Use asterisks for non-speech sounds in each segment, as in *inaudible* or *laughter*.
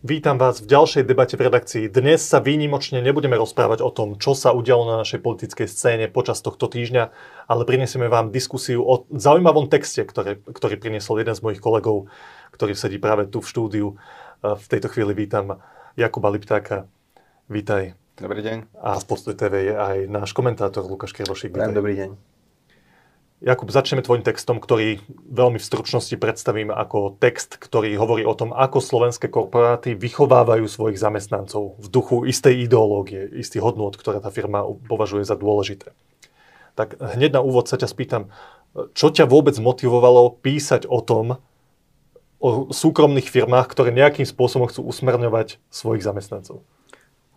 Vítam vás v ďalšej debate v redakcii. Dnes sa výnimočne nebudeme rozprávať o tom, čo sa udialo na našej politickej scéne počas tohto týždňa, ale prinesieme vám diskusiu o zaujímavom texte, ktorý, ktorý priniesol jeden z mojich kolegov, ktorý sedí práve tu v štúdiu. V tejto chvíli vítam Jakuba Liptáka. Vítaj. Dobrý deň. A v Postoj TV je aj náš komentátor Lukáš Krvošik. Dobrý deň. Jakub, začneme tvojim textom, ktorý veľmi v stručnosti predstavím ako text, ktorý hovorí o tom, ako slovenské korporáty vychovávajú svojich zamestnancov v duchu istej ideológie, istých hodnôt, ktoré tá firma považuje za dôležité. Tak hneď na úvod sa ťa spýtam, čo ťa vôbec motivovalo písať o tom, o súkromných firmách, ktoré nejakým spôsobom chcú usmerňovať svojich zamestnancov?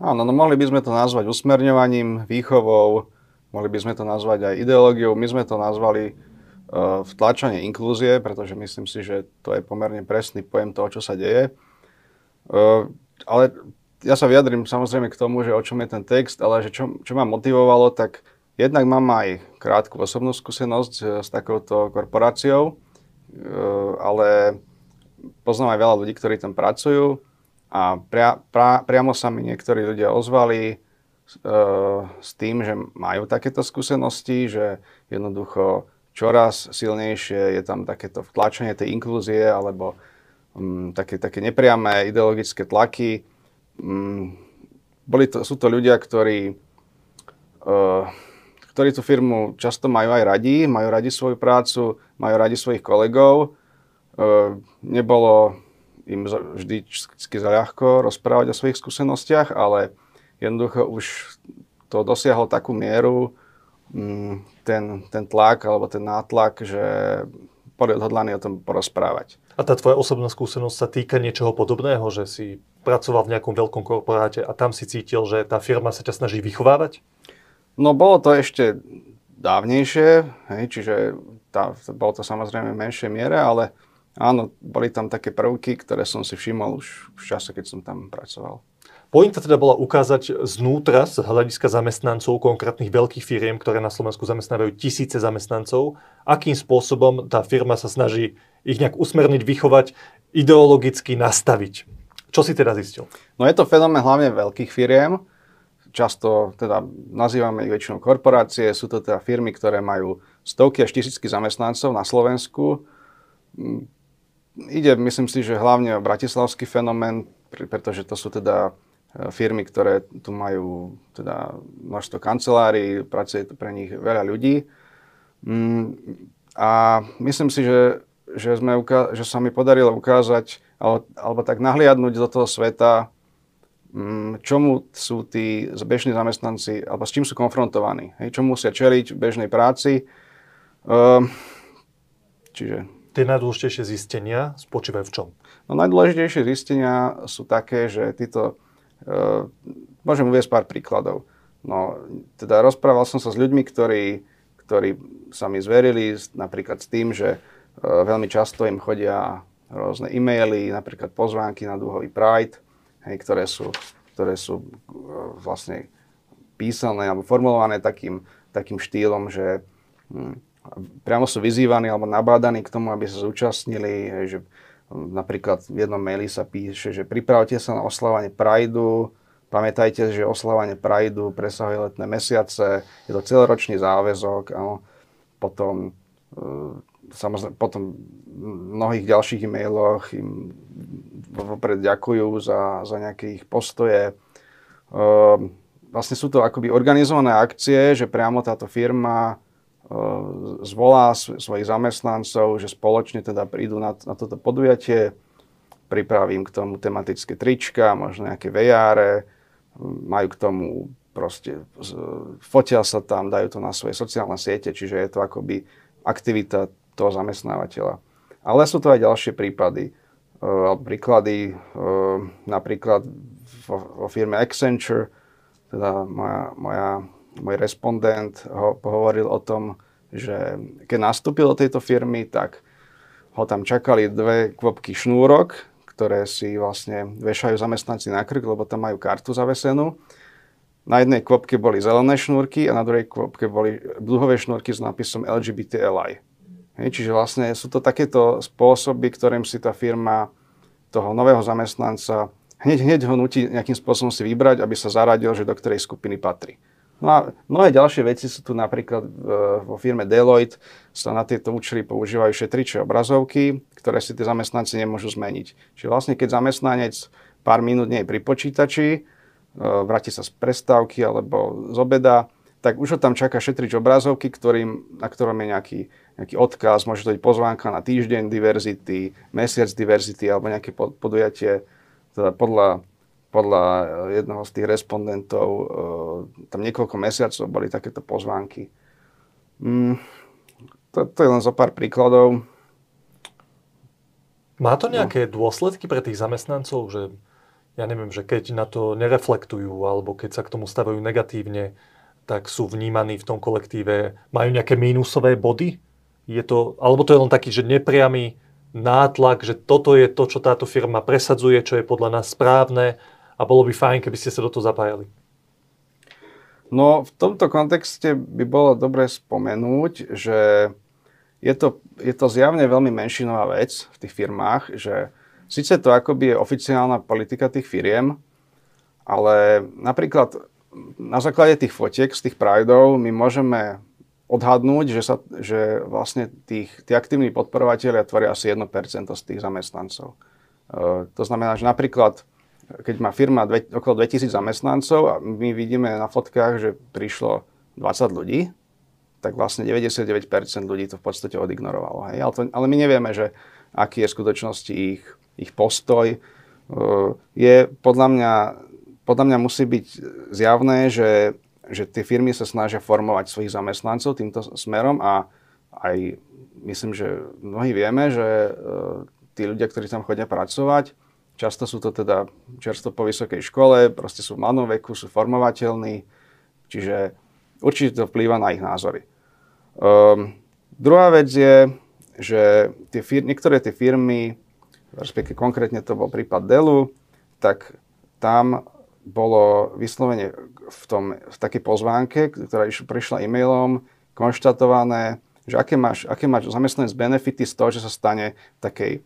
Áno, no mohli by sme to nazvať usmerňovaním, výchovou, Mohli by sme to nazvať aj ideológiou. My sme to nazvali uh, vtlačanie inklúzie, pretože myslím si, že to je pomerne presný pojem toho, čo sa deje. Uh, ale ja sa vyjadrím samozrejme k tomu, že o čom je ten text, ale že čo, čo ma motivovalo, tak jednak mám aj krátku osobnú skúsenosť uh, s takouto korporáciou, ale poznám aj veľa ľudí, ktorí tam pracujú a pria, pra, priamo sa mi niektorí ľudia ozvali, s tým, že majú takéto skúsenosti, že jednoducho čoraz silnejšie je tam takéto vtlačenie tej inklúzie alebo um, také, také nepriamé ideologické tlaky. Um, boli to, sú to ľudia, ktorí, uh, ktorí tú firmu často majú aj radi, majú radi svoju prácu, majú radi svojich kolegov. Uh, nebolo im vždy ľahko rozprávať o svojich skúsenostiach, ale jednoducho už to dosiahlo takú mieru, mm, ten, ten tlak alebo ten nátlak, že boli odhodlaní o tom porozprávať. A tá tvoja osobná skúsenosť sa týka niečoho podobného, že si pracoval v nejakom veľkom korporáte a tam si cítil, že tá firma sa ťa snaží vychovávať? No bolo to ešte dávnejšie, hej, čiže tá, bolo to samozrejme v menšej miere, ale áno, boli tam také prvky, ktoré som si všimol už v čase, keď som tam pracoval. Pointa teda bola ukázať znútra, z hľadiska zamestnancov konkrétnych veľkých firiem, ktoré na Slovensku zamestnávajú tisíce zamestnancov, akým spôsobom tá firma sa snaží ich nejak usmerniť, vychovať, ideologicky nastaviť. Čo si teda zistil? No je to fenomén hlavne veľkých firiem. Často teda nazývame ich väčšinou korporácie. Sú to teda firmy, ktoré majú stovky až tisícky zamestnancov na Slovensku. Mm, ide, myslím si, že hlavne o bratislavský fenomén, pretože to sú teda firmy, ktoré tu majú teda množstvo kancelárií, pracuje tu pre nich veľa ľudí. Mm, a myslím si, že, že, sme že sa mi podarilo ukázať, alebo, alebo tak nahliadnúť do toho sveta, mm, čomu sú tí bežní zamestnanci, alebo s čím sú konfrontovaní, hej, čo musia čeliť v bežnej práci. Um, čiže... Tie najdôležitejšie zistenia spočívajú v čom? No najdôležitejšie zistenia sú také, že títo môžem uvieť pár príkladov. No, teda rozprával som sa s ľuďmi, ktorí, ktorí sa mi zverili napríklad s tým, že uh, veľmi často im chodia rôzne e-maily, napríklad pozvánky na dúhový Pride, hej, ktoré sú, ktoré sú uh, vlastne písané alebo formulované takým, takým štýlom, že hm, priamo sú vyzývaní alebo nabádaní k tomu, aby sa zúčastnili, hej, že Napríklad v jednom maili sa píše, že pripravte sa na oslavanie Prideu, pamätajte, že oslavanie Prideu presahuje letné mesiace, je to celoročný záväzok, áno. Potom, e, samozrejme, potom v mnohých ďalších e-mailoch im vopred ďakujú za, za nejaké ich postoje. E, vlastne sú to akoby organizované akcie, že priamo táto firma zvolá svojich zamestnancov, že spoločne teda prídu na, na toto podujatie, pripravím k tomu tematické trička, možno nejaké VR, majú k tomu proste, fotia sa tam, dajú to na svoje sociálne siete, čiže je to akoby aktivita toho zamestnávateľa. Ale sú to aj ďalšie prípady, príklady, napríklad vo firme Accenture, teda moja, moja môj respondent ho, hovoril o tom, že keď nastúpil do tejto firmy, tak ho tam čakali dve kvopky šnúrok, ktoré si vlastne vešajú zamestnanci na krk, lebo tam majú kartu zavesenú. Na jednej kvopke boli zelené šnúrky a na druhej kvopke boli dlhové šnúrky s nápisom LGBTLI. Hej, čiže vlastne sú to takéto spôsoby, ktorým si tá firma toho nového zamestnanca hneď, hneď ho nutí nejakým spôsobom si vybrať, aby sa zaradil, že do ktorej skupiny patrí. No a mnohé ďalšie veci sú tu napríklad vo firme Deloitte sa na tieto účely používajú šetriče obrazovky, ktoré si tie zamestnanci nemôžu zmeniť. Čiže vlastne keď zamestnanec pár minút nie je pri počítači, e, vráti sa z prestávky alebo z obeda, tak už ho tam čaká šetrič obrazovky, ktorým, na ktorom je nejaký, nejaký odkaz, môže to byť pozvánka na týždeň diverzity, mesiac diverzity alebo nejaké podujatie teda podľa podľa eh, jednoho z tých respondentov eh, tam niekoľko mesiacov boli takéto pozvánky. Mm, to, to je len zo pár príkladov. Má to nejaké no. dôsledky pre tých zamestnancov, že ja neviem, že keď na to nereflektujú alebo keď sa k tomu stavajú negatívne, tak sú vnímaní v tom kolektíve, majú nejaké mínusové body? Je to, alebo to je len taký, že nepriamy nátlak, že toto je to, čo táto firma presadzuje, čo je podľa nás správne a bolo by fajn, keby ste sa do toho zapájali. No v tomto kontexte by bolo dobre spomenúť, že je to, je to zjavne veľmi menšinová vec v tých firmách, že síce to akoby je oficiálna politika tých firiem, ale napríklad na základe tých fotiek z tých prajdov my môžeme odhadnúť, že, sa, že vlastne tých, tí aktívni podporovateľia tvoria asi 1% z tých zamestnancov. E, to znamená, že napríklad keď má firma dve, okolo 2000 zamestnancov a my vidíme na fotkách, že prišlo 20 ľudí, tak vlastne 99% ľudí to v podstate odignorovalo. Hej? Ale, to, ale my nevieme, že aký je v skutočnosti ich, ich postoj. Uh, je podľa mňa, podľa mňa musí byť zjavné, že, že tie firmy sa snažia formovať svojich zamestnancov týmto smerom a aj myslím, že mnohí vieme, že uh, tí ľudia, ktorí tam chodia pracovať, Často sú to teda čerstvo po vysokej škole, proste sú v mladom veku, sú formovateľní, čiže určite to vplýva na ich názory. Um, druhá vec je, že tie fir- niektoré tie firmy, respektíve konkrétne to bol prípad Delu, tak tam bolo vyslovene v, tom, v takej pozvánke, ktorá prišla e-mailom, konštatované, že aké máš, aké máš zamestnanec benefity z toho, že sa stane takej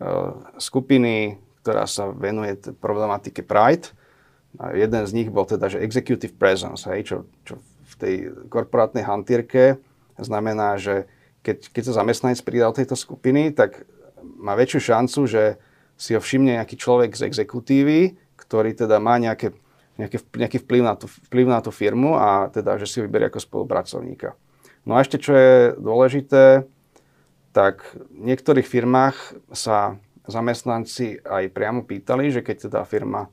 uh, skupiny ktorá sa venuje problematike Pride. A jeden z nich bol teda, že executive presence, hej, čo, čo v tej korporátnej hantírke znamená, že keď, keď sa zamestnanec pridal tejto skupiny, tak má väčšiu šancu, že si ho všimne nejaký človek z exekutívy, ktorý teda má nejaké, nejaký, nejaký vplyv, na tú, vplyv na tú firmu a teda, že si ho vyberie ako spolupracovníka. No a ešte čo je dôležité, tak v niektorých firmách sa zamestnanci aj priamo pýtali, že keď teda firma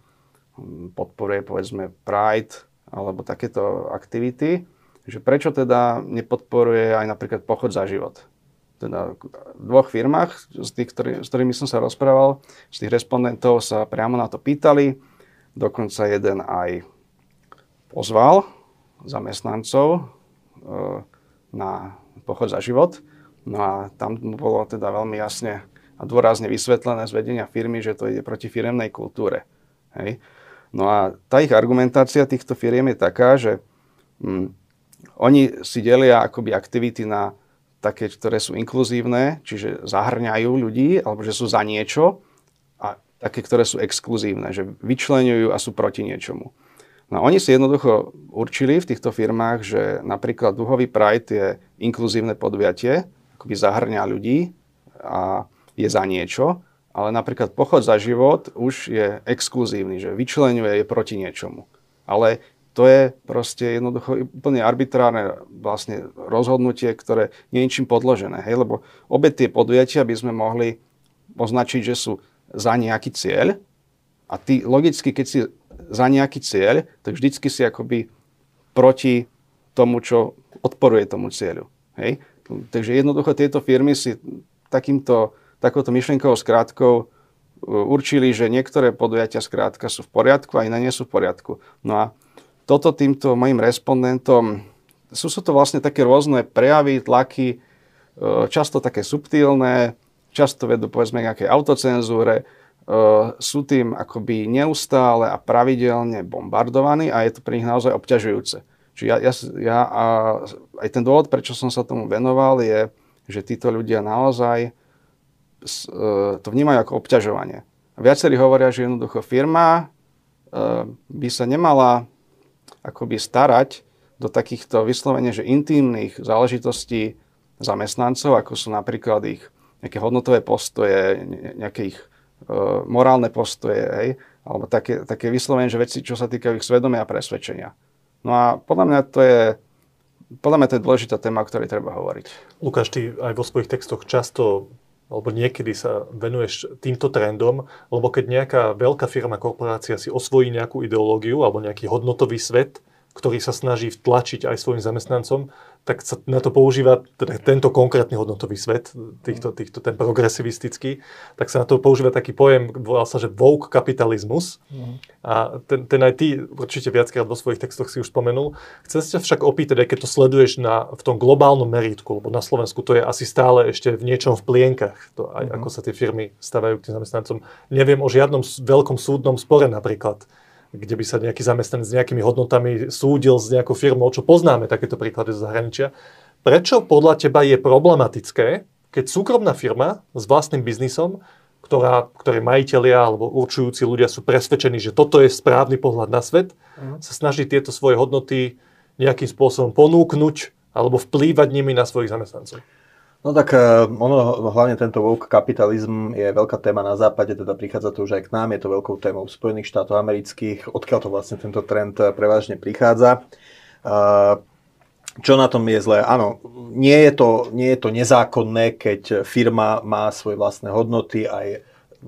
hm, podporuje povedzme Pride alebo takéto aktivity, že prečo teda nepodporuje aj napríklad pochod za život. Teda v dvoch firmách, z tých, ktorý, s ktorými som sa rozprával, z tých respondentov sa priamo na to pýtali, dokonca jeden aj pozval zamestnancov e, na pochod za život. No a tam bolo teda veľmi jasne a dôrazne vysvetlené z vedenia firmy, že to ide proti firemnej kultúre. Hej. No a tá ich argumentácia týchto firiem je taká, že hm, oni si delia akoby aktivity na také, ktoré sú inkluzívne, čiže zahrňajú ľudí, alebo že sú za niečo, a také, ktoré sú exkluzívne, že vyčlenujú a sú proti niečomu. No oni si jednoducho určili v týchto firmách, že napríklad duhový Pride je inkluzívne podujatie, akoby zahrňa ľudí a je za niečo, ale napríklad pochod za život už je exkluzívny, že vyčlenuje je proti niečomu. Ale to je proste jednoducho úplne arbitrárne vlastne rozhodnutie, ktoré nie je ničím podložené. Hej? Lebo obe tie podujatia by sme mohli označiť, že sú za nejaký cieľ a ty logicky, keď si za nejaký cieľ, tak vždycky si akoby proti tomu, čo odporuje tomu cieľu. Hej? Takže jednoducho tieto firmy si takýmto takouto myšlienkovou skrátkou e, určili, že niektoré podujatia skrátka sú v poriadku a iné nie sú v poriadku. No a toto týmto mojim respondentom, sú, sú to vlastne také rôzne prejavy, tlaky, e, často také subtilné, často vedú povedzme k nejakej autocenzúre, e, sú tým akoby neustále a pravidelne bombardovaní a je to pre nich naozaj obťažujúce. Čiže ja, ja, ja a aj ten dôvod, prečo som sa tomu venoval, je, že títo ľudia naozaj to vnímajú ako obťažovanie. Viacerí hovoria, že jednoducho firma by sa nemala akoby starať do takýchto vyslovene, že intímnych záležitostí zamestnancov, ako sú napríklad ich nejaké hodnotové postoje, nejaké ich uh, morálne postoje, hej, alebo také, také vyslovene, že veci, čo sa týkajú ich svedomia a presvedčenia. No a podľa mňa to je podľa mňa to je dôležitá téma, o ktorej treba hovoriť. Lukáš, ty aj vo svojich textoch často alebo niekedy sa venuješ týmto trendom, lebo keď nejaká veľká firma, korporácia si osvojí nejakú ideológiu alebo nejaký hodnotový svet, ktorý sa snaží vtlačiť aj svojim zamestnancom, tak sa na to používa teda tento konkrétny hodnotový svet, týchto, týchto, ten progresivistický, tak sa na to používa taký pojem, volá sa, že woke kapitalizmus. Mm. A ten, ten aj ty určite viackrát vo svojich textoch si už spomenul. Chcem sa však opýtať, aj keď to sleduješ na, v tom globálnom meritku, lebo na Slovensku to je asi stále ešte v niečom v plienkach, to aj mm. ako sa tie firmy stavajú k tým zamestnancom. Neviem o žiadnom veľkom súdnom spore napríklad kde by sa nejaký zamestnanec s nejakými hodnotami súdil s nejakou firmou, čo poznáme takéto príklady z zahraničia. Prečo podľa teba je problematické, keď súkromná firma s vlastným biznisom, ktorá, ktoré majiteľia alebo určujúci ľudia sú presvedčení, že toto je správny pohľad na svet, uh-huh. sa snaží tieto svoje hodnoty nejakým spôsobom ponúknuť alebo vplývať nimi na svojich zamestnancov? No tak eh, ono, hlavne tento woke kapitalizm je veľká téma na západe, teda prichádza to už aj k nám, je to veľkou témou Spojených štátov amerických, odkiaľ to vlastne tento trend eh, prevažne prichádza. Eh, čo na tom je zlé? Áno, nie je, to, nie je to nezákonné, keď firma má svoje vlastné hodnoty, aj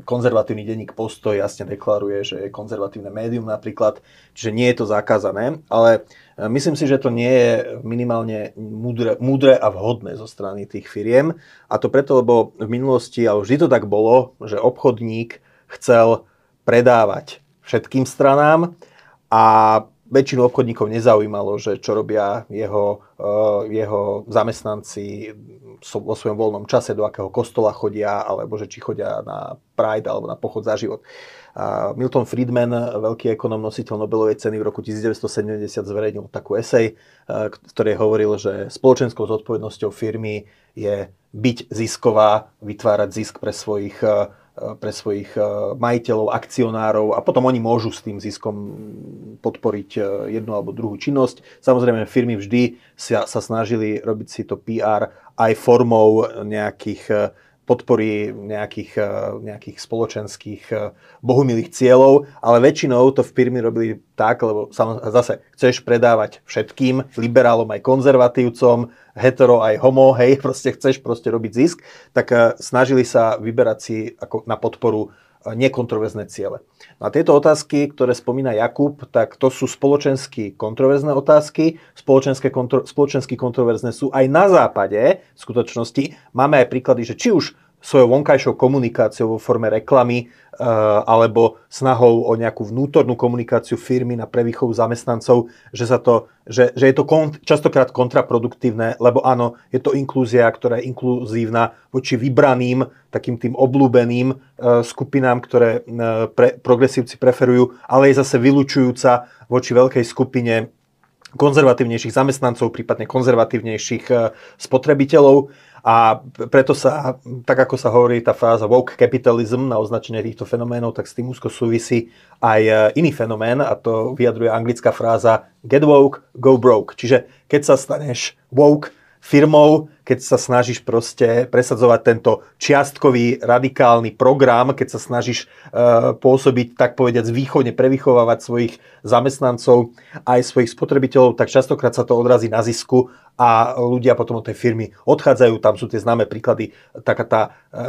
konzervatívny denník postoj jasne deklaruje, že je konzervatívne médium napríklad, čiže nie je to zakázané, ale e, myslím si, že to nie je minimálne múdre, múdre a vhodné zo strany tých firiem. A to preto, lebo v minulosti, ale vždy to tak bolo, že obchodník chcel predávať všetkým stranám a väčšinu obchodníkov nezaujímalo, že čo robia jeho, uh, jeho zamestnanci vo svojom voľnom čase, do akého kostola chodia, alebo že či chodia na Pride alebo na pochod za život. Milton Friedman, veľký ekonom, nositeľ Nobelovej ceny v roku 1970 zverejnil takú esej, uh, ktorej hovoril, že spoločenskou zodpovednosťou firmy je byť zisková, vytvárať zisk pre svojich Eh, pre svojich eh, majiteľov, akcionárov a potom oni môžu s tým ziskom podporiť eh, jednu alebo druhú činnosť. Samozrejme, firmy vždy sa, sa snažili robiť si to PR aj formou nejakých podpory nejakých, nejakých spoločenských bohumilých cieľov, ale väčšinou to v firmy robili tak, lebo zase chceš predávať všetkým, liberálom aj konzervatívcom, hetero aj homo, hej, *laughs* proste chceš proste robiť zisk, tak eh, snažili sa vyberať si ako na podporu eh, nekontroverzné ciele. No a tieto otázky, ktoré spomína Jakub, tak to sú spoločensky kontroverzné otázky. Spoločenské kontro, spoločensky kontroverzné sú aj na západe v skutočnosti. Máme aj príklady, že či už svojou vonkajšou komunikáciou vo forme reklamy Eh, alebo snahou o nejakú vnútornú komunikáciu firmy na prevýchovu zamestnancov, že, sa to, že, že je to kont, častokrát kontraproduktívne, lebo áno, je to inklúzia, ktorá je inkluzívna voči vybraným, takým tým oblúbeným uh, skupinám, ktoré uh, pre, progresívci preferujú, ale je zase vylúčujúca voči veľkej skupine konzervatívnejších zamestnancov, prípadne konzervatívnejších spotrebiteľov. A preto sa, tak ako sa hovorí tá fráza woke capitalism na označenie týchto fenoménov, tak s tým úzko súvisí aj e, iný fenomén a to vyjadruje anglická fráza get woke, go broke. Čiže keď sa staneš woke, firmou, keď sa snažíš proste presadzovať tento čiastkový radikálny program, keď sa snažíš uh, pôsobiť, tak povediať, východne prevychovávať svojich zamestnancov aj svojich spotrebiteľov, tak častokrát sa to odrazí na zisku a ľudia potom od tej firmy odchádzajú. Tam sú tie známe príklady, taká tá e,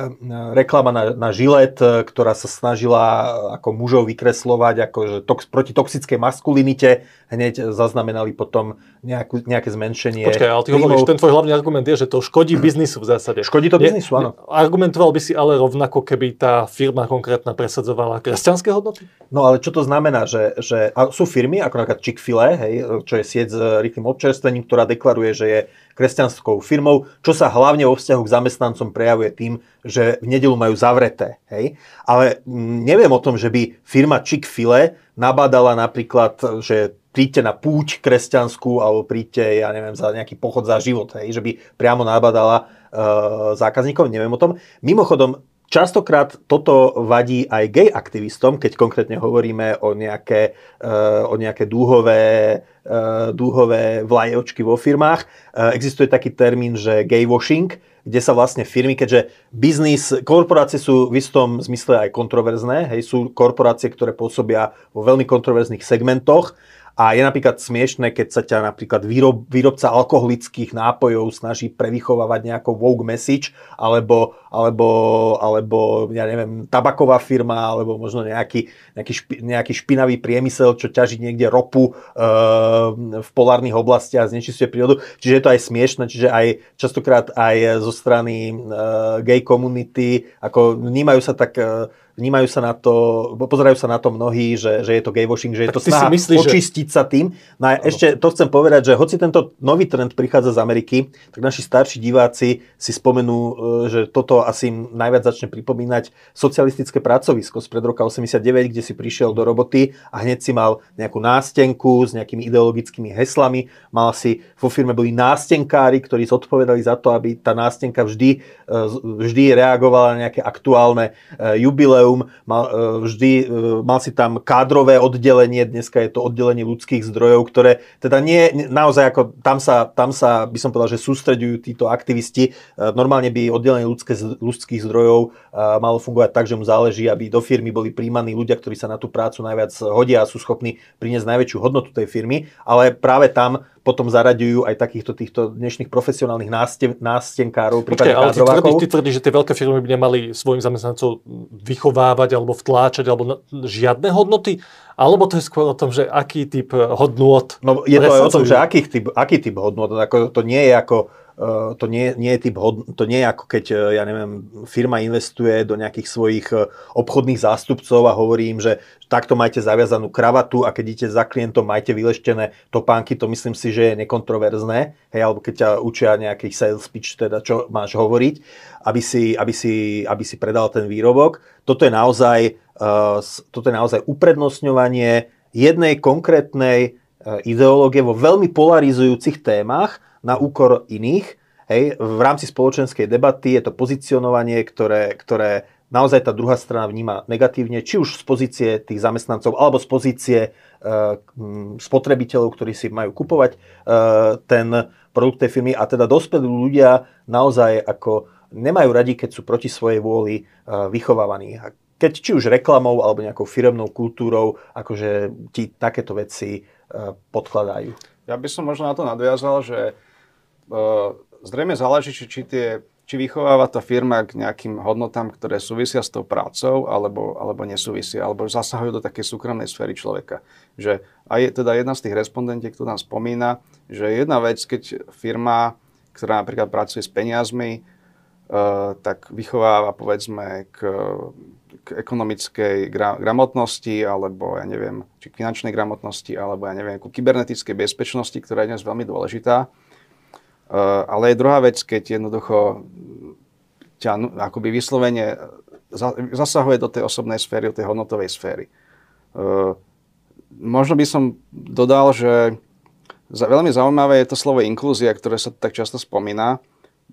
reklama na, na žilet, e, ktorá sa snažila ako mužov vykreslovať ako, že tox, proti toxickej maskulinite, hneď zaznamenali potom nejakú, nejaké zmenšenie. Počkaj, ale ty hovoríš, ten tvoj hlavný argument je, že že to škodí biznisu v zásade. Škodí to biznisu, áno. Argumentoval by si ale rovnako, keby tá firma konkrétna presadzovala kresťanské hodnoty? No ale čo to znamená, že, že sú firmy, ako napríklad Chick-fil-A, hej, čo je sieť s rýchlým občerstvením, ktorá deklaruje, že je kresťanskou firmou, čo sa hlavne vo vzťahu k zamestnancom prejavuje tým, že v nedelu majú zavreté. Hej? Ale neviem o tom, že by firma Chick-fil-A nabádala napríklad, že príďte na púť kresťanskú alebo príďte, ja neviem, za nejaký pochod za život, hej, že by priamo nabadala uh, zákazníkov, neviem o tom. Mimochodom, Častokrát toto vadí aj gay aktivistom, keď konkrétne hovoríme o nejaké, uh, o nejaké dúhové, uh, dúhové vlajočky vo firmách. Uh, existuje taký termín, že gay washing, kde sa vlastne firmy, keďže biznis, korporácie sú v istom zmysle aj kontroverzné, hej, sú korporácie, ktoré pôsobia vo veľmi kontroverzných segmentoch a je napríklad smiešne, keď sa ťa napríklad výrob, výrobca alkoholických nápojov snaží prevychovávať nejakou woke message, alebo, alebo, alebo ja neviem, tabaková firma, alebo možno nejaký, nejaký, špi, nejaký špinavý priemysel, čo ťaží niekde ropu e, v polárnych oblastiach znečistuje prírodu. Čiže je to aj smiešne, čiže aj častokrát aj zo strany e, gay komunity, ako vnímajú sa tak e, vnímajú sa na to, pozerajú sa na to mnohí, že, že je to gaywashing, že je to snaha myslíš, očistiť že... sa tým. No a ešte to chcem povedať, že hoci tento nový trend prichádza z Ameriky, tak naši starší diváci si spomenú, e, že toto asi najviac začne pripomínať socialistické pracovisko z pred roka 89, kde si prišiel do roboty a hneď si mal nejakú nástenku s nejakými ideologickými heslami. Mal si, vo firme boli nástenkári, ktorí zodpovedali za to, aby tá nástenka vždy, e, vždy reagovala na nejaké aktuálne e, jubileum múzeum, mal, e, vždy, e, mal si tam kádrové oddelenie, dneska je to oddelenie ľudských zdrojov, ktoré teda nie, naozaj ako tam sa, tam sa by som povedal, že sústreďujú títo aktivisti. E, normálne by oddelenie ľudské, ľudských zdrojov malo fungovať tak, že mu záleží, aby do firmy boli príjmaní ľudia, ktorí sa na tú prácu najviac hodia a sú schopní priniesť najväčšiu hodnotu tej firmy, ale práve tam potom zaraďujú aj takýchto týchto dnešných profesionálnych násten, nástenkárov, prípadne ale ty tvrdíš, ty tvrdíš, že tie veľké firmy by nemali svojim zamestnancov vychovávať alebo vtláčať alebo na, žiadne hodnoty? Alebo to je skôr o tom, že aký typ hodnôt... No je to aj o tom, že aký typ, aký typ hodnôt. Ako, to nie je ako to nie, nie, je typ hod, to nie je ako keď, eh, ja neviem, firma investuje do nejakých svojich eh, obchodných zástupcov a hovorí že takto majte zaviazanú kravatu a keď idete za klientom, majte vyleštené topánky, to myslím si, že je nekontroverzné, hej, alebo keď ťa učia nejaký sales pitch, teda čo máš hovoriť, aby si, aby si, aby si predal ten výrobok. Toto je naozaj, uh, toto je naozaj uprednostňovanie jednej konkrétnej ideológie vo veľmi polarizujúcich témach, na úkor iných. Hej, v rámci spoločenskej debaty je to pozicionovanie, ktoré, ktoré naozaj tá druhá strana vníma negatívne, či už z pozície tých zamestnancov, alebo z pozície uh, spotrebiteľov, ktorí si majú kupovať uh, ten produkt tej firmy. A teda dospelí ľudia naozaj ako nemajú radi, keď sú proti svojej vôli uh, vychovávaní. A keď či už reklamou alebo nejakou firemnou kultúrou, akože ti takéto veci uh, podkladajú. Ja by som možno na to nadviazal, že zrejme záleží, či, či, tie, či vychováva tá firma k nejakým hodnotám, ktoré súvisia s tou prácou, alebo, alebo nesúvisia, alebo zasahujú do takej súkromnej sféry človeka. Že aj teda jedna z tých respondentiek tu nám spomína, že jedna vec, keď firma, ktorá napríklad pracuje s peniazmi, tak vychováva povedzme k, k ekonomickej gra, gramotnosti alebo ja neviem, či k finančnej gramotnosti alebo ja neviem, ku kybernetickej bezpečnosti, ktorá je dnes veľmi dôležitá, ale je druhá vec, keď jednoducho ťa akoby vyslovene zasahuje do tej osobnej sféry, do tej hodnotovej sféry. Eh, možno by som dodal, že veľmi zaujímavé je to slovo inklúzia, ktoré sa tak často spomína.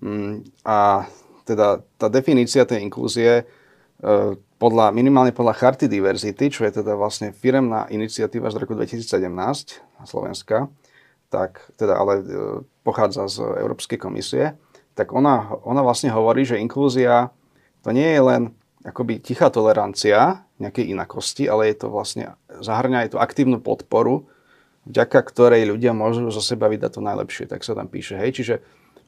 Mm, a teda tá definícia tej inklúzie eh, podľa, minimálne podľa Charty diverzity, čo je teda vlastne firemná iniciatíva z roku 2017 na Slovenska, tak teda ale pochádza z Európskej komisie, tak ona, ona vlastne hovorí, že inklúzia to nie je len akoby tichá tolerancia nejakej inakosti, ale je to vlastne, zahrňa aj tú aktívnu podporu, vďaka ktorej ľudia môžu zo seba vydať to najlepšie, tak sa tam píše. Hej, čiže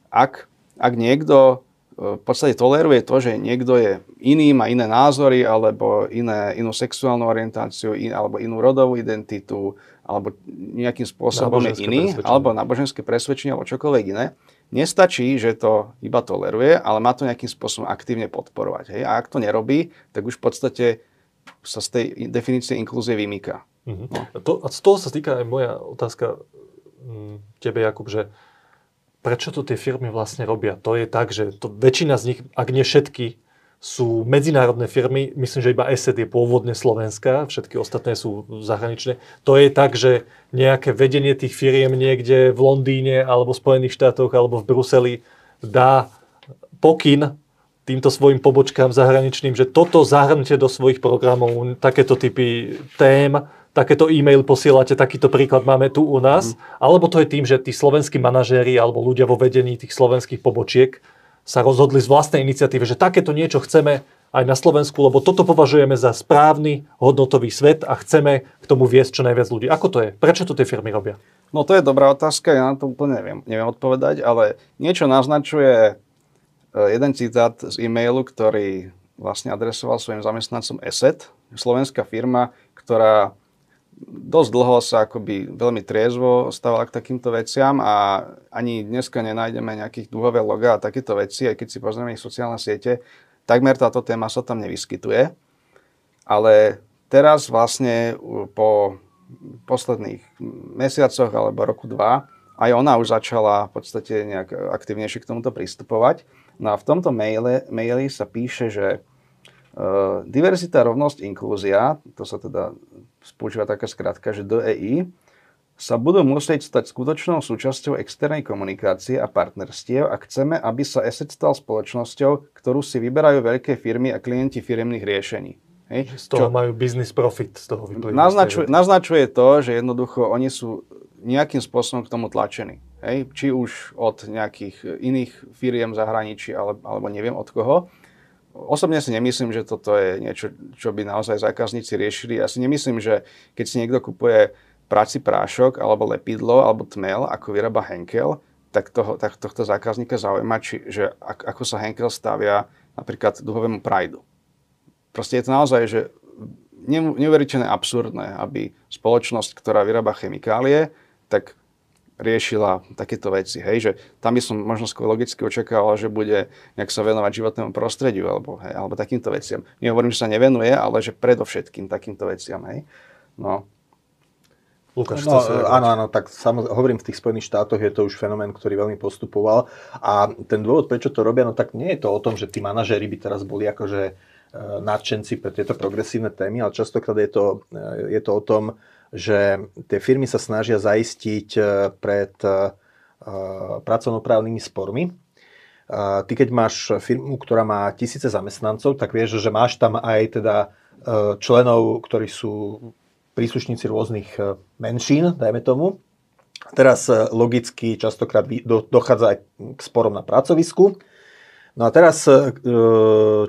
ak, ak niekto v podstate toleruje to, že niekto je iný, má iné názory, alebo iné, inú sexuálnu orientáciu, in, alebo inú rodovú identitu, alebo nejakým spôsobom je iný, alebo náboženské presvedčenie, alebo čokoľvek iné. Nestačí, že to iba toleruje, ale má to nejakým spôsobom aktívne podporovať. Hej? A ak to nerobí, tak už v podstate sa z tej definície inklúzie vymýka. Mm-hmm. No. To, a z toho sa týka aj moja otázka mm, tebe, Jakub, že prečo to tie firmy vlastne robia. To je tak, že to väčšina z nich, ak nie všetky, sú medzinárodné firmy, myslím, že iba ESET je pôvodne slovenská, všetky ostatné sú zahraničné. To je tak, že nejaké vedenie tých firiem niekde v Londýne alebo v Spojených štátoch alebo v Bruseli dá pokyn týmto svojim pobočkám zahraničným, že toto zahrnite do svojich programov, takéto typy tém, takéto e-mail posielate, takýto príklad máme tu u nás, mm. alebo to je tým, že tí slovenskí manažéri alebo ľudia vo vedení tých slovenských pobočiek sa rozhodli z vlastnej iniciatívy, že takéto niečo chceme aj na Slovensku, lebo toto považujeme za správny hodnotový svet a chceme k tomu viesť čo najviac ľudí. Ako to je? Prečo to tie firmy robia? No to je dobrá otázka, ja na to úplne neviem, neviem odpovedať, ale niečo naznačuje e, jeden citát z e-mailu, ktorý vlastne adresoval svojim zamestnancom ESET, slovenská firma, ktorá dosť dlho sa akoby veľmi triezvo stávala k takýmto veciam a ani dneska nenájdeme nejakých duhové loga a takéto veci, aj keď si pozrieme ich sociálne siete, takmer táto téma sa tam nevyskytuje. Ale teraz vlastne po posledných mesiacoch alebo roku dva aj ona už začala v podstate nejak aktivnejšie k tomuto pristupovať. No a v tomto maile, maili sa píše, že diverzita, rovnosť, inklúzia, to sa teda spoužíva taká skratka, že DEI, sa budú musieť stať skutočnou súčasťou externej komunikácie a partnerstiev a chceme, aby sa ESET stal spoločnosťou, ktorú si vyberajú veľké firmy a klienti firemných riešení. Hej? Z toho Čo? majú business profit. Z toho naznačuje, naznačuje to, že jednoducho oni sú nejakým spôsobom k tomu tlačení. Hej? Či už od nejakých iných firiem zahraničí, ale, alebo neviem od koho. Osobne si nemyslím, že toto je niečo, čo by naozaj zákazníci riešili. Ja si nemyslím, že keď si niekto kupuje práci prášok, alebo lepidlo, alebo tmel, ako vyrába Henkel, tak, toho, tak tohto zákazníka zaujíma, či, že ako sa Henkel stavia napríklad duhovému prajdu. Proste je to naozaj, že neuveriteľne absurdné, aby spoločnosť, ktorá vyrába chemikálie, tak riešila takéto veci. Hej, že tam by som možno skôr logicky očakával, že bude nejak sa venovať životnému prostrediu alebo, hej, alebo takýmto veciam. Nehovorím, že sa nevenuje, ale že predovšetkým takýmto veciam. Hej. No. Lukáš, no, áno, áno, tak samozrejme, hovorím, v tých Spojených štátoch je to už fenomén, ktorý veľmi postupoval a ten dôvod, prečo to robia, no tak nie je to o tom, že tí manažéri by teraz boli akože e, nadšenci pre tieto progresívne témy, ale častokrát je to, e, je to o tom, že tie firmy sa snažia zaistiť e, pred e, pracovnoprávnymi spormi. Ty keď máš firmu, ktorá má tisíce zamestnancov, tak vieš, že máš tam aj teda e, členov, ktorí sú príslušníci rôznych menšín, dajme tomu. Teraz logicky častokrát dochádza aj k sporom na pracovisku. No a teraz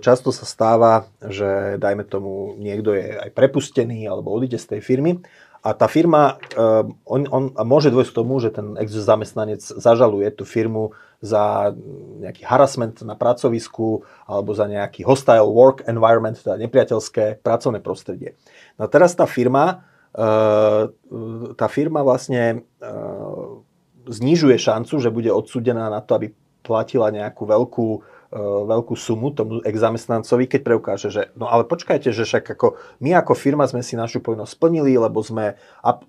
často sa stáva, že dajme tomu niekto je aj prepustený alebo odíde z tej firmy a tá firma, uh, on, on, môže dôjsť k tomu, že ten ex-zamestnanec zažaluje tú firmu za nejaký harassment na pracovisku alebo za nejaký hostile work environment, teda nepriateľské pracovné prostredie. No a teraz tá firma, uh, tá firma vlastne uh, znižuje šancu, že bude odsúdená na to, aby platila nejakú veľkú veľkú sumu tomu ex-zamestnancovi, keď preukáže, že no ale počkajte, že však ako my ako firma sme si našu povinnosť splnili, lebo sme,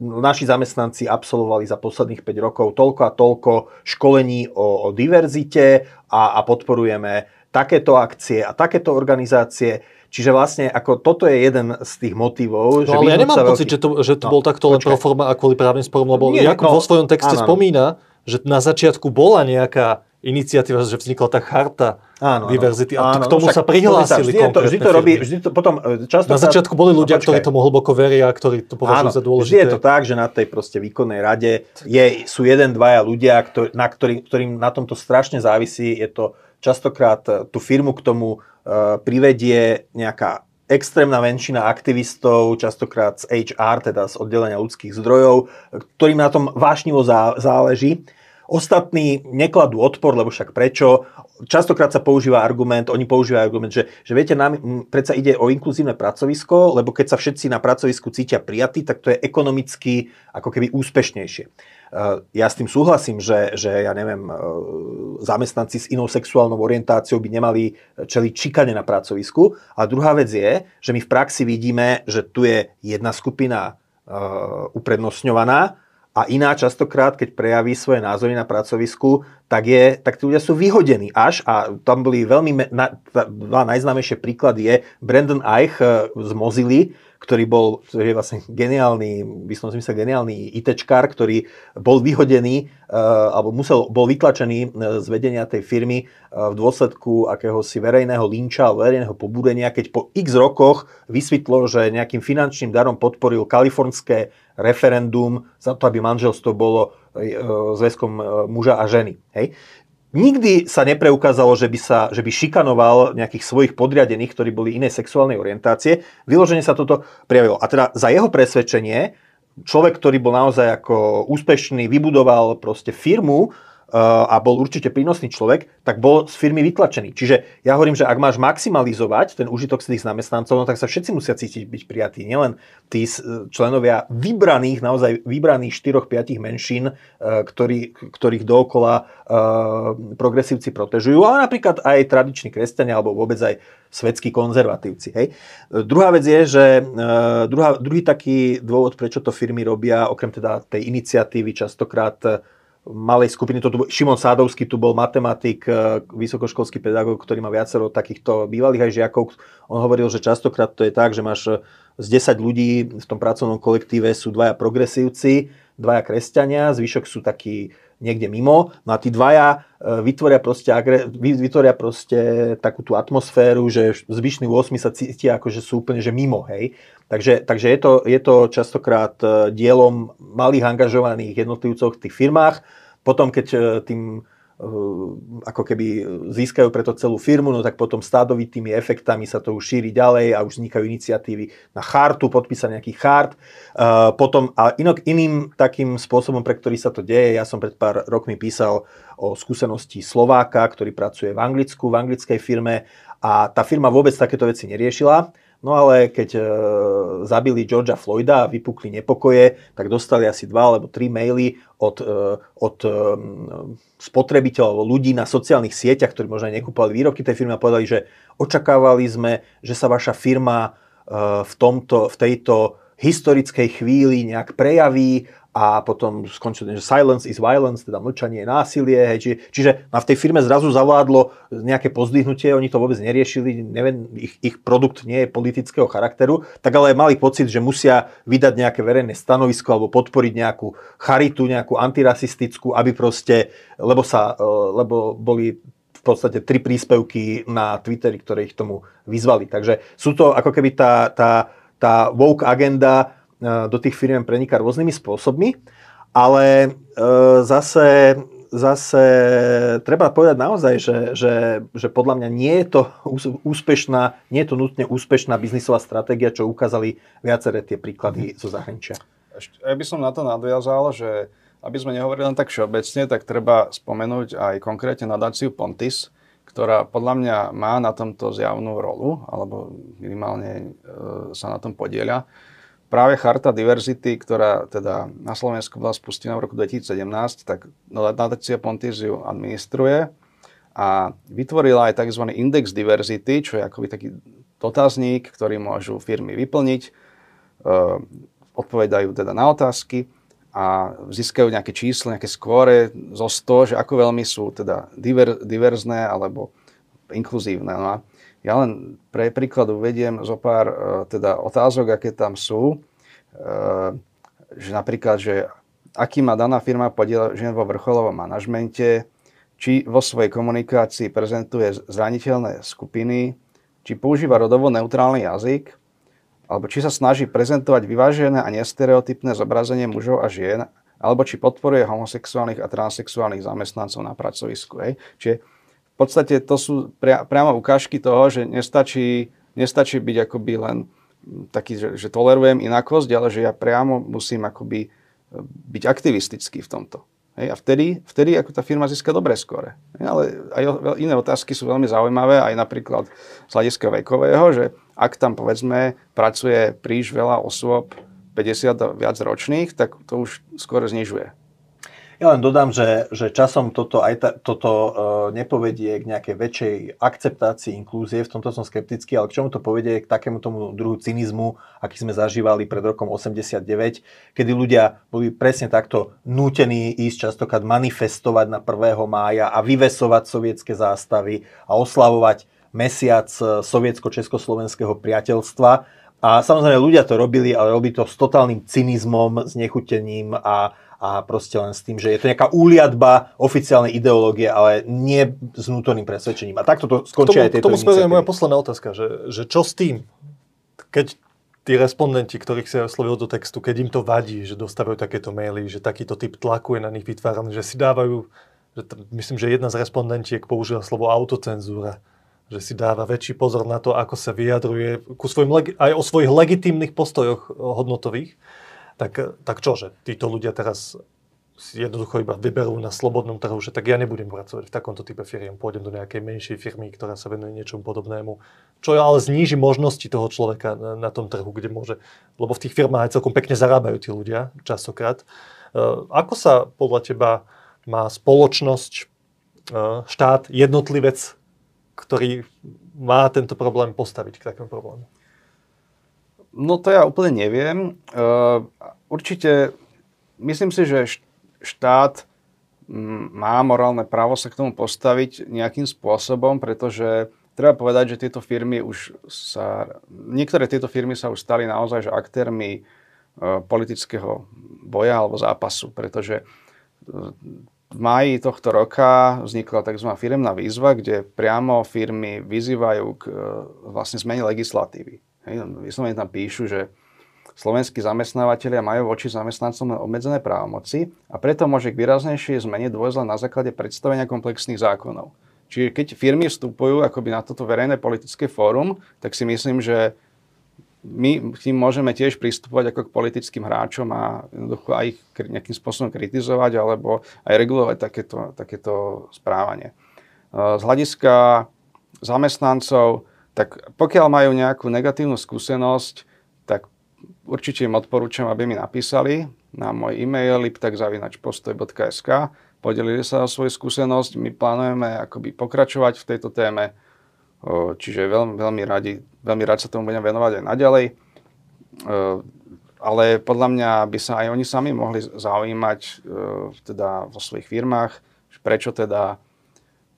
naši zamestnanci absolvovali za posledných 5 rokov toľko a toľko školení o, o diverzite a, a podporujeme takéto akcie a takéto organizácie. Čiže vlastne ako toto je jeden z tých motivov. No že ale ja nemám pocit, že to, že to no, bol takto len pro forma a kvôli právnym sporom, lebo Nie, Jakub no, vo svojom texte áno. spomína, že na začiatku bola nejaká iniciatíva, že vznikla tá charta áno, diverzity a áno, k tomu no, sa prihlásili vždy to, vždy to robí, vždy to potom e, často... Na začiatku boli ľudia, no, ktorí tomu hlboko veria, ktorí to považujú za dôležité. Vždy je to tak, že na tej proste výkonnej rade je, sú jeden, dvaja ľudia, ktorý, na ktorý, ktorým na tomto strašne závisí. Je to častokrát e, tú firmu k tomu uh, privedie nejaká extrémna väčšina aktivistov, častokrát z HR, teda z oddelenia ľudských zdrojov, ktorým na tom vášnivo záleží Ostatní nekladú odpor, lebo však prečo? Častokrát sa používa argument, oni používajú argument, že, že viete, nám predsa ide o inkluzívne pracovisko, lebo keď sa všetci na pracovisku cítia prijatí, tak to je ekonomicky ako keby úspešnejšie. Ja s tým súhlasím, že, že ja neviem, zamestnanci s inou sexuálnou orientáciou by nemali čeliť čikane na pracovisku. A druhá vec je, že my v praxi vidíme, že tu je jedna skupina uprednostňovaná a iná častokrát, keď prejaví svoje názory na pracovisku, tak, je, tak tí ľudia sú vyhodení až a tam boli veľmi, na, dva najznámejšie príklady je Brandon Eich eh, z Mozily, ktorý bol, ktorý je vlastne geniálny, by som zmysel geniálny ITčkár, ktorý bol vyhodený, uh, alebo musel, bol vytlačený z vedenia tej firmy uh, v dôsledku akéhosi verejného linča, verejného pobúdenia, keď po x rokoch vysvetlo, že nejakým finančným darom podporil kalifornské referendum za to, aby manželstvo bolo e, zväzkom e, muža a ženy. Hej. Nikdy sa nepreukázalo, že by, sa, že by šikanoval nejakých svojich podriadených, ktorí boli inej sexuálnej orientácie. Vyloženie sa toto prijavilo. A teda za jeho presvedčenie, človek, ktorý bol naozaj ako úspešný, vybudoval proste firmu, a bol určite prínosný človek, tak bol z firmy vytlačený. Čiže ja hovorím, že ak máš maximalizovať ten užitok z tých zamestnancov, no tak sa všetci musia cítiť byť prijatí. Nielen tí členovia vybraných, naozaj vybraných 4-5 menšín, e, ktorý, ktorých dookola uh, progresívci protežujú, ale napríklad aj tradiční kresťania alebo vôbec aj svetskí konzervatívci. Hej. Druhá vec je, že uh, druhá, druhý taký dôvod, prečo to firmy robia, okrem teda tej iniciatívy častokrát malej skupiny, to tu, Šimon Sádovský tu bol matematik, e, vysokoškolský pedagóg, ktorý má viacero takýchto bývalých aj žiakov. On hovoril, že častokrát to je tak, že máš e, z 10 ľudí v tom pracovnom kolektíve sú dvaja progresívci, dvaja kresťania, zvyšok sú takí niekde mimo. No a tí dvaja e, vytvoria proste, vytvoria proste takú tú atmosféru, že zvyšní 8 sa cítia ako, že sú úplne že mimo, hej. Takže, takže je, to, je to častokrát e, dielom malých angažovaných jednotlivcov v tých firmách. Potom, keď e, tým ako keby získajú preto celú firmu, no tak potom stádovitými efektami sa to už šíri ďalej a už vznikajú iniciatívy na chartu, podpísať nejaký chart. Potom, a inok, iným takým spôsobom, pre ktorý sa to deje, ja som pred pár rokmi písal o skúsenosti Slováka, ktorý pracuje v Anglicku, v anglickej firme a tá firma vôbec takéto veci neriešila No ale keď e, zabili Georgia Floyda a vypukli nepokoje, tak dostali asi dva alebo tri maily od, e, od e, spotrebiteľov, ľudí na sociálnych sieťach, ktorí možno aj nekúpali výrobky tej firmy a povedali, že očakávali sme, že sa vaša firma e, v, tomto, v tejto historickej chvíli nejak prejaví a potom skončil, že silence is violence, teda mlčanie je násilie. Hej, či, čiže a v tej firme zrazu zavládlo nejaké pozdvihnutie, oni to vôbec neriešili, neviem, ich, ich produkt nie je politického charakteru, tak ale mali pocit, že musia vydať nejaké verejné stanovisko alebo podporiť nejakú charitu, nejakú antirasistickú, aby proste, lebo, sa, e, lebo boli v podstate tri príspevky na Twitteri, ktoré ich tomu vyzvali. Takže sú to ako keby tá, tá, tá woke agenda, do tých firiem preniká rôznymi spôsobmi, ale e, zase, zase treba povedať naozaj, že, že, že podľa mňa nie je to úspešná, nie je to nutne úspešná biznisová stratégia, čo ukázali viaceré tie príklady zo zahraničia. Ešte, ja by som na to nadviazal, že aby sme nehovorili len tak všeobecne, tak treba spomenúť aj konkrétne nadáciu Pontis, ktorá podľa mňa má na tomto zjavnú rolu, alebo minimálne e, sa na tom podieľa práve charta diverzity, ktorá teda na Slovensku bola spustená v roku 2017, tak nadácia Pontis ju administruje a vytvorila aj tzv. index diverzity, čo je akoby taký dotazník, ktorý môžu firmy vyplniť, e, odpovedajú teda na otázky a získajú nejaké číslo, nejaké skóre zo 100, že ako veľmi sú teda diver, diverzné alebo inkluzívne. No a ja len pre príkladu vediem zo pár e, teda otázok, aké tam sú. E, že napríklad, že aký má daná firma podiel žien vo vrcholovom manažmente, či vo svojej komunikácii prezentuje zraniteľné skupiny, či používa rodovo neutrálny jazyk, alebo či sa snaží prezentovať vyvážené a nestereotypné zobrazenie mužov a žien, alebo či podporuje homosexuálnych a transsexuálnych zamestnancov na pracovisku. Hej. Čiže podstate to sú pria, priamo ukážky toho, že nestačí, nestačí byť akoby len taký, že, že tolerujem inakosť, ale že ja priamo musím akoby e, byť aktivistický v tomto. Hej, a vtedy, vtedy ako tá firma získa dobré skóre. Ale aj iné otázky sú veľmi zaujímavé, aj napríklad z hľadiska vekového, že ak tam povedzme pracuje príliš veľa osôb 50 a viac ročných, tak to už skôr znižuje. Ja len dodám, že, že časom toto, aj ta, toto uh, nepovedie k nejakej väčšej akceptácii inklúzie, v tomto som skeptický, ale k čomu to povedie k takému tomu druhu cynizmu, aký sme zažívali pred rokom 89, kedy ľudia boli presne takto nútení ísť častokrát manifestovať na 1. mája a vyvesovať sovietské zástavy a oslavovať mesiac e, sovietsko-československého priateľstva. A samozrejme ľudia to robili, ale robili to s totálnym cynizmom, s nechutením a, a proste len s tým, že je to nejaká úliadba oficiálnej ideológie, ale nie s vnútorným presvedčením. A takto to skončia aj tieto K tomu smeruje moja posledná otázka, že, že čo s tým, keď tí respondenti, ktorých si oslovil do textu, keď im to vadí, že dostávajú takéto maily, že takýto typ tlaku je na nich vytváraný, že si dávajú, že t- myslím, že jedna z respondentiek použila slovo autocenzúra, že si dáva väčší pozor na to, ako sa vyjadruje ku svojim, aj o svojich legitímnych postojoch hodnotových tak, tak čože? Títo ľudia teraz si jednoducho iba vyberú na slobodnom trhu, že tak ja nebudem pracovať v takomto type firiem, pôjdem do nejakej menšej firmy, ktorá sa venuje niečomu podobnému, čo ale zníži možnosti toho človeka na, na tom trhu, kde môže, lebo v tých firmách aj celkom pekne zarábajú tí ľudia častokrát. Uh, ako sa podľa teba má spoločnosť, uh, štát, jednotlivec, ktorý má tento problém postaviť k takému problému? No to ja úplne neviem. Uh, určite myslím si, že štát má morálne právo sa k tomu postaviť nejakým spôsobom, pretože treba povedať, že tieto firmy už sa, niektoré tieto firmy sa už stali naozaj že aktérmi uh, politického boja alebo zápasu, pretože uh, v máji tohto roka vznikla tzv. firmná výzva, kde priamo firmy vyzývajú k vlastne zmene legislatívy. Vyslovene tam píšu, že slovenskí zamestnávateľia majú voči zamestnancom obmedzené právomoci a preto môže k výraznejšej zmene dôjsť na základe predstavenia komplexných zákonov. Čiže keď firmy vstupujú akoby na toto verejné politické fórum, tak si myslím, že my k tým môžeme tiež pristupovať ako k politickým hráčom a jednoducho aj ich nejakým spôsobom kritizovať alebo aj regulovať takéto, takéto správanie. Z hľadiska zamestnancov tak pokiaľ majú nejakú negatívnu skúsenosť, tak určite im odporúčam, aby mi napísali na môj e-mail liptak.postoj.sk podelili sa o svoju skúsenosť. My plánujeme akoby pokračovať v tejto téme, čiže veľmi, veľmi, radi, veľmi rád sa tomu budem venovať aj naďalej. Ale podľa mňa by sa aj oni sami mohli zaujímať teda vo svojich firmách, prečo teda,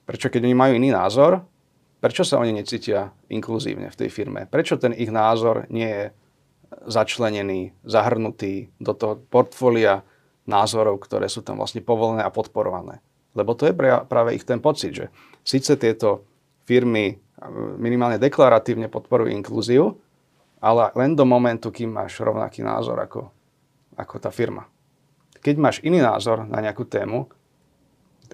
prečo keď oni majú iný názor, Prečo sa oni necítia inkluzívne v tej firme? Prečo ten ich názor nie je začlenený, zahrnutý do toho portfólia názorov, ktoré sú tam vlastne povolené a podporované? Lebo to je práve ich ten pocit, že síce tieto firmy minimálne deklaratívne podporujú inklúziu, ale len do momentu, kým máš rovnaký názor ako, ako tá firma. Keď máš iný názor na nejakú tému,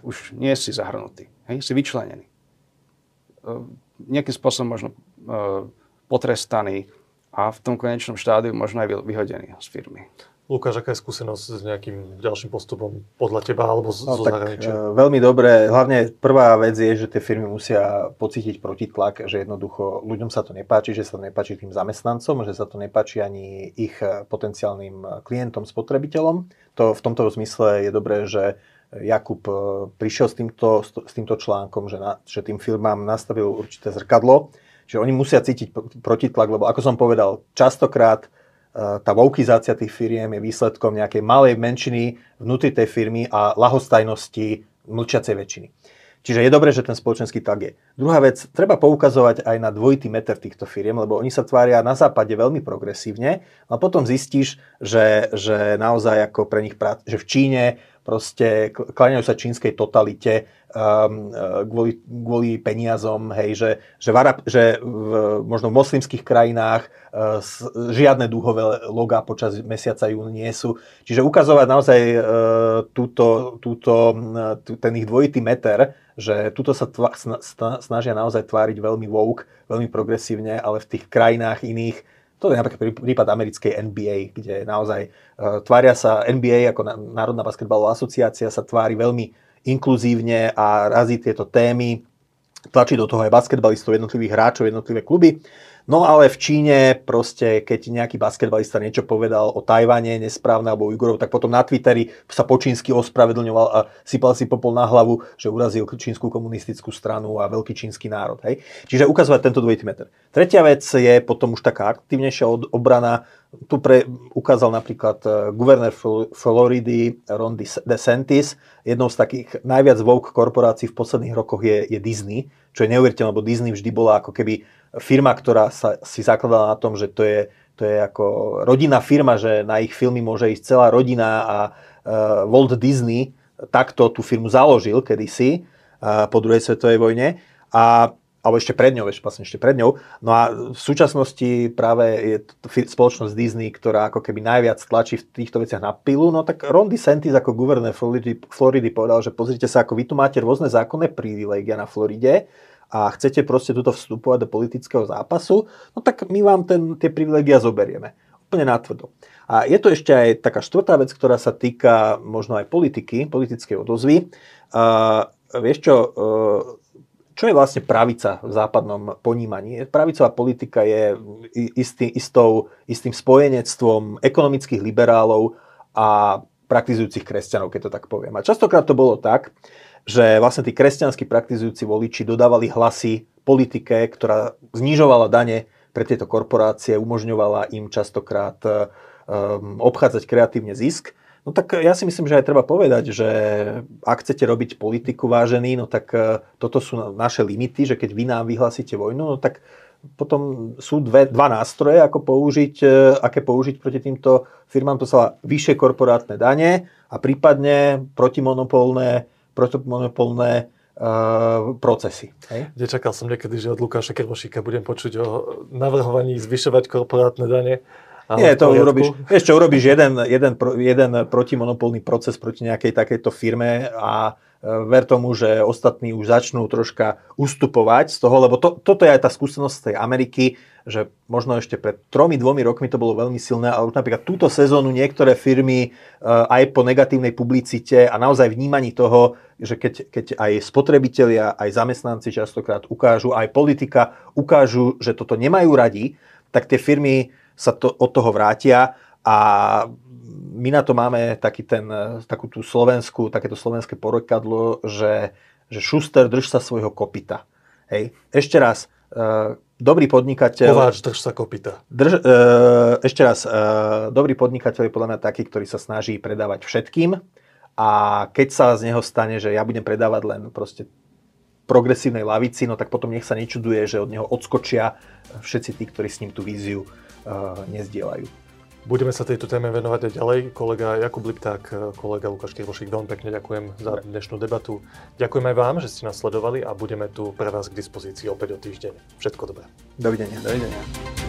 už nie si zahrnutý, hej, si vyčlenený. E, nejakým spôsobom možno e, potrestaný a v tom konečnom štádiu možno aj vyhodený z firmy. Lukáš, aká je skúsenosť s nejakým ďalším postupom podľa teba alebo z, no, zo zahraničia? E, veľmi dobre. Hlavne prvá vec je, že tie firmy musia pocítiť protitlak, že jednoducho ľuďom sa to nepáči, že sa to nepáči tým zamestnancom, že sa to nepáči ani ich potenciálnym klientom, spotrebiteľom. To v tomto zmysle je dobré, že Jakub e, prišiel s týmto, s týmto článkom, že, na, že tým firmám nastavil určité zrkadlo, že oni musia cítiť protitlak, lebo ako som povedal, častokrát e, tá voukizácia tých firiem je výsledkom nejakej malej menšiny vnútri tej firmy a lahostajnosti mlčiacej väčšiny. Čiže je dobré, že ten spoločenský tlak je. Druhá vec, treba poukazovať aj na dvojitý meter týchto firiem, lebo oni sa tvária na západe veľmi progresívne, a potom zistíš, že, že naozaj ako pre nich, že v Číne proste kláňajú sa čínskej totalite um, kvôli, kvôli peniazom, hej, že, že, v, Arab, že v, možno v moslimských krajinách uh, žiadne dúhové logá počas mesiaca júna nie sú. Čiže ukazovať naozaj uh, túto, túto, uh, ten ich dvojitý meter, že tuto sa tva, snažia naozaj tváriť veľmi woke, veľmi progresívne, ale v tých krajinách iných To je napríklad prípad americkej NBA, kde naozaj uh, tvária sa NBA ako Národná basketbalová asociácia sa tvári veľmi inkluzívne a razí tieto témy, tlačí do toho aj basketbalistov, jednotlivých hráčov, jednotlivé kluby. No ale v Číne proste, keď nejaký basketbalista niečo povedal o Tajvane nesprávne alebo Ujgurov, tak potom na Twitteri sa po čínsky ospravedlňoval a sypal si popol na hlavu, že urazil čínsku komunistickú stranu a veľký čínsky národ. Hej? Čiže ukazovať tento dvojitý meter. Tretia vec je potom už taká aktívnejšia obrana. Tu pre, ukázal napríklad uh, guvernér Floridy Ron DeSantis. Jednou z takých najviac woke korporácií v posledných rokoch je, je Disney, čo je neuveriteľné, lebo Disney vždy bola ako keby firma, ktorá sa, si zakladala na tom, že to je, to je ako rodinná firma, že na ich filmy môže ísť celá rodina a uh, Walt Disney takto tú firmu založil kedysi uh, po druhej svetovej vojne. A alebo ešte pred ňou, ešte, vlastne ešte pred ňou. No a v súčasnosti práve je spoločnosť Disney, ktorá ako keby najviac tlačí v týchto veciach na pilu, no tak Ron DeSantis ako guvernér Floridy, Floridy povedal, že pozrite sa, ako vy tu máte rôzne zákonné privilegia na Floride, a chcete proste tuto vstupovať do politického zápasu, no tak my vám ten, tie privilegia zoberieme. Úplne natvrdo. A je to ešte aj taká štvrtá vec, ktorá sa týka možno aj politiky, politickej odozvy. Uh, vieš čo, uh, čo je vlastne pravica v západnom ponímaní? Pravicová politika je istý, istou, istým spojenectvom ekonomických liberálov a praktizujúcich kresťanov, keď to tak poviem. A častokrát to bolo tak, že vlastne tí kresťanskí praktizujúci voliči dodávali hlasy politike, ktorá znižovala dane pre tieto korporácie, umožňovala im častokrát um, obchádzať kreatívne zisk. No tak ja si myslím, že aj treba povedať, že ak chcete robiť politiku vážený, no tak uh, toto sú naše limity, že keď vy nám vyhlásite vojnu, no tak potom sú dve, dva nástroje, ako použiť, uh, aké použiť proti týmto firmám. To sa vyššie korporátne dane a prípadne protimonopolné protomonopolné uh, procesy. Hej? Nečakal som niekedy, že od Lukáša Krvošíka budem počuť o navrhovaní zvyšovať korporátne dane. Nie, to urobíš, vieš čo, urobíš jeden, jeden, jeden protimonopolný proces proti nejakej takejto firme a e, ver tomu, že ostatní už začnú troška ustupovať z toho, lebo to, toto je aj tá skúsenosť z tej Ameriky, že možno ešte pred tromi, dvomi rokmi to bolo veľmi silné, ale už napríklad túto sezónu niektoré firmy eh, aj po negatívnej publicite a naozaj vnímaní toho, že keď, keď aj spotrebitelia, aj zamestnanci častokrát ukážu, aj politika ukážu, že toto nemajú radi, tak tie firmy sa to, od toho vrátia a my na to máme taký ten, takú tú slovenskú, takéto slovenské porekadlo, že, že šuster drž sa svojho kopita. Hej. Ešte raz, eh, dobrý podnikateľ... Kováč, drž sa kopita. Drž, e, ešte raz, e, dobrý podnikateľ je podľa mňa taký, ktorý sa snaží predávať všetkým a keď sa z neho stane, že ja budem predávať len proste progresívnej lavici, no tak potom nech sa nečuduje, že od neho odskočia všetci tí, ktorí s ním tú víziu e, nezdielajú. Budeme sa tejto téme venovať aj ďalej. Kolega Jakub Lipták, kolega Lukáš Kirvošik, veľmi pekne ďakujem za dnešnú debatu. Ďakujem aj vám, že ste nás sledovali a budeme tu pre vás k dispozícii opäť o týždeň. Všetko dobré. Dovidenia. Dovidenia.